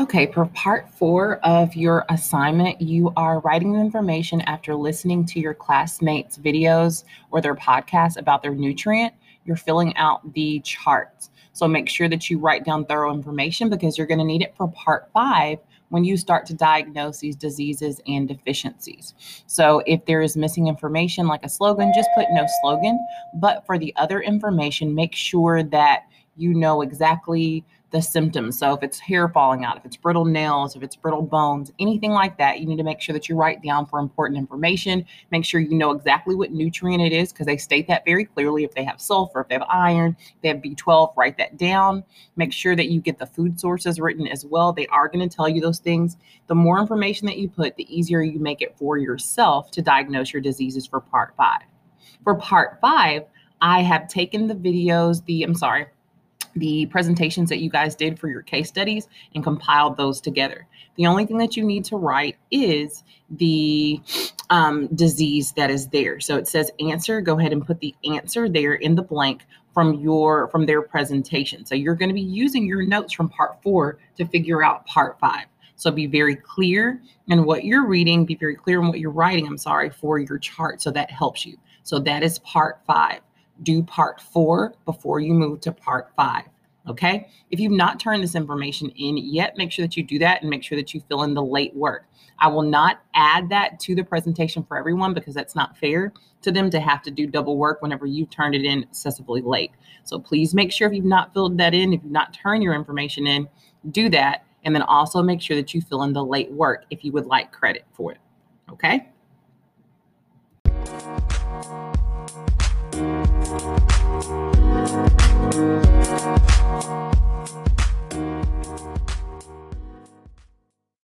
Okay, for part four of your assignment, you are writing information after listening to your classmates' videos or their podcasts about their nutrient. You're filling out the charts. So make sure that you write down thorough information because you're going to need it for part five when you start to diagnose these diseases and deficiencies. So if there is missing information like a slogan, just put no slogan. But for the other information, make sure that you know exactly the symptoms. So if it's hair falling out, if it's brittle nails, if it's brittle bones, anything like that, you need to make sure that you write down for important information. Make sure you know exactly what nutrient it is because they state that very clearly. If they have sulfur, if they have iron, if they have B12, write that down. Make sure that you get the food sources written as well. They are going to tell you those things. The more information that you put, the easier you make it for yourself to diagnose your diseases for part five. For part five, I have taken the videos, the, I'm sorry, the presentations that you guys did for your case studies and compiled those together. The only thing that you need to write is the um, disease that is there. So it says answer. Go ahead and put the answer there in the blank from your from their presentation. So you're going to be using your notes from part four to figure out part five. So be very clear in what you're reading. Be very clear in what you're writing. I'm sorry for your chart. So that helps you. So that is part five do part four before you move to part five. Okay. If you've not turned this information in yet, make sure that you do that and make sure that you fill in the late work. I will not add that to the presentation for everyone because that's not fair to them to have to do double work whenever you've turned it in excessively late. So please make sure if you've not filled that in, if you've not turned your information in, do that. And then also make sure that you fill in the late work if you would like credit for it. Okay.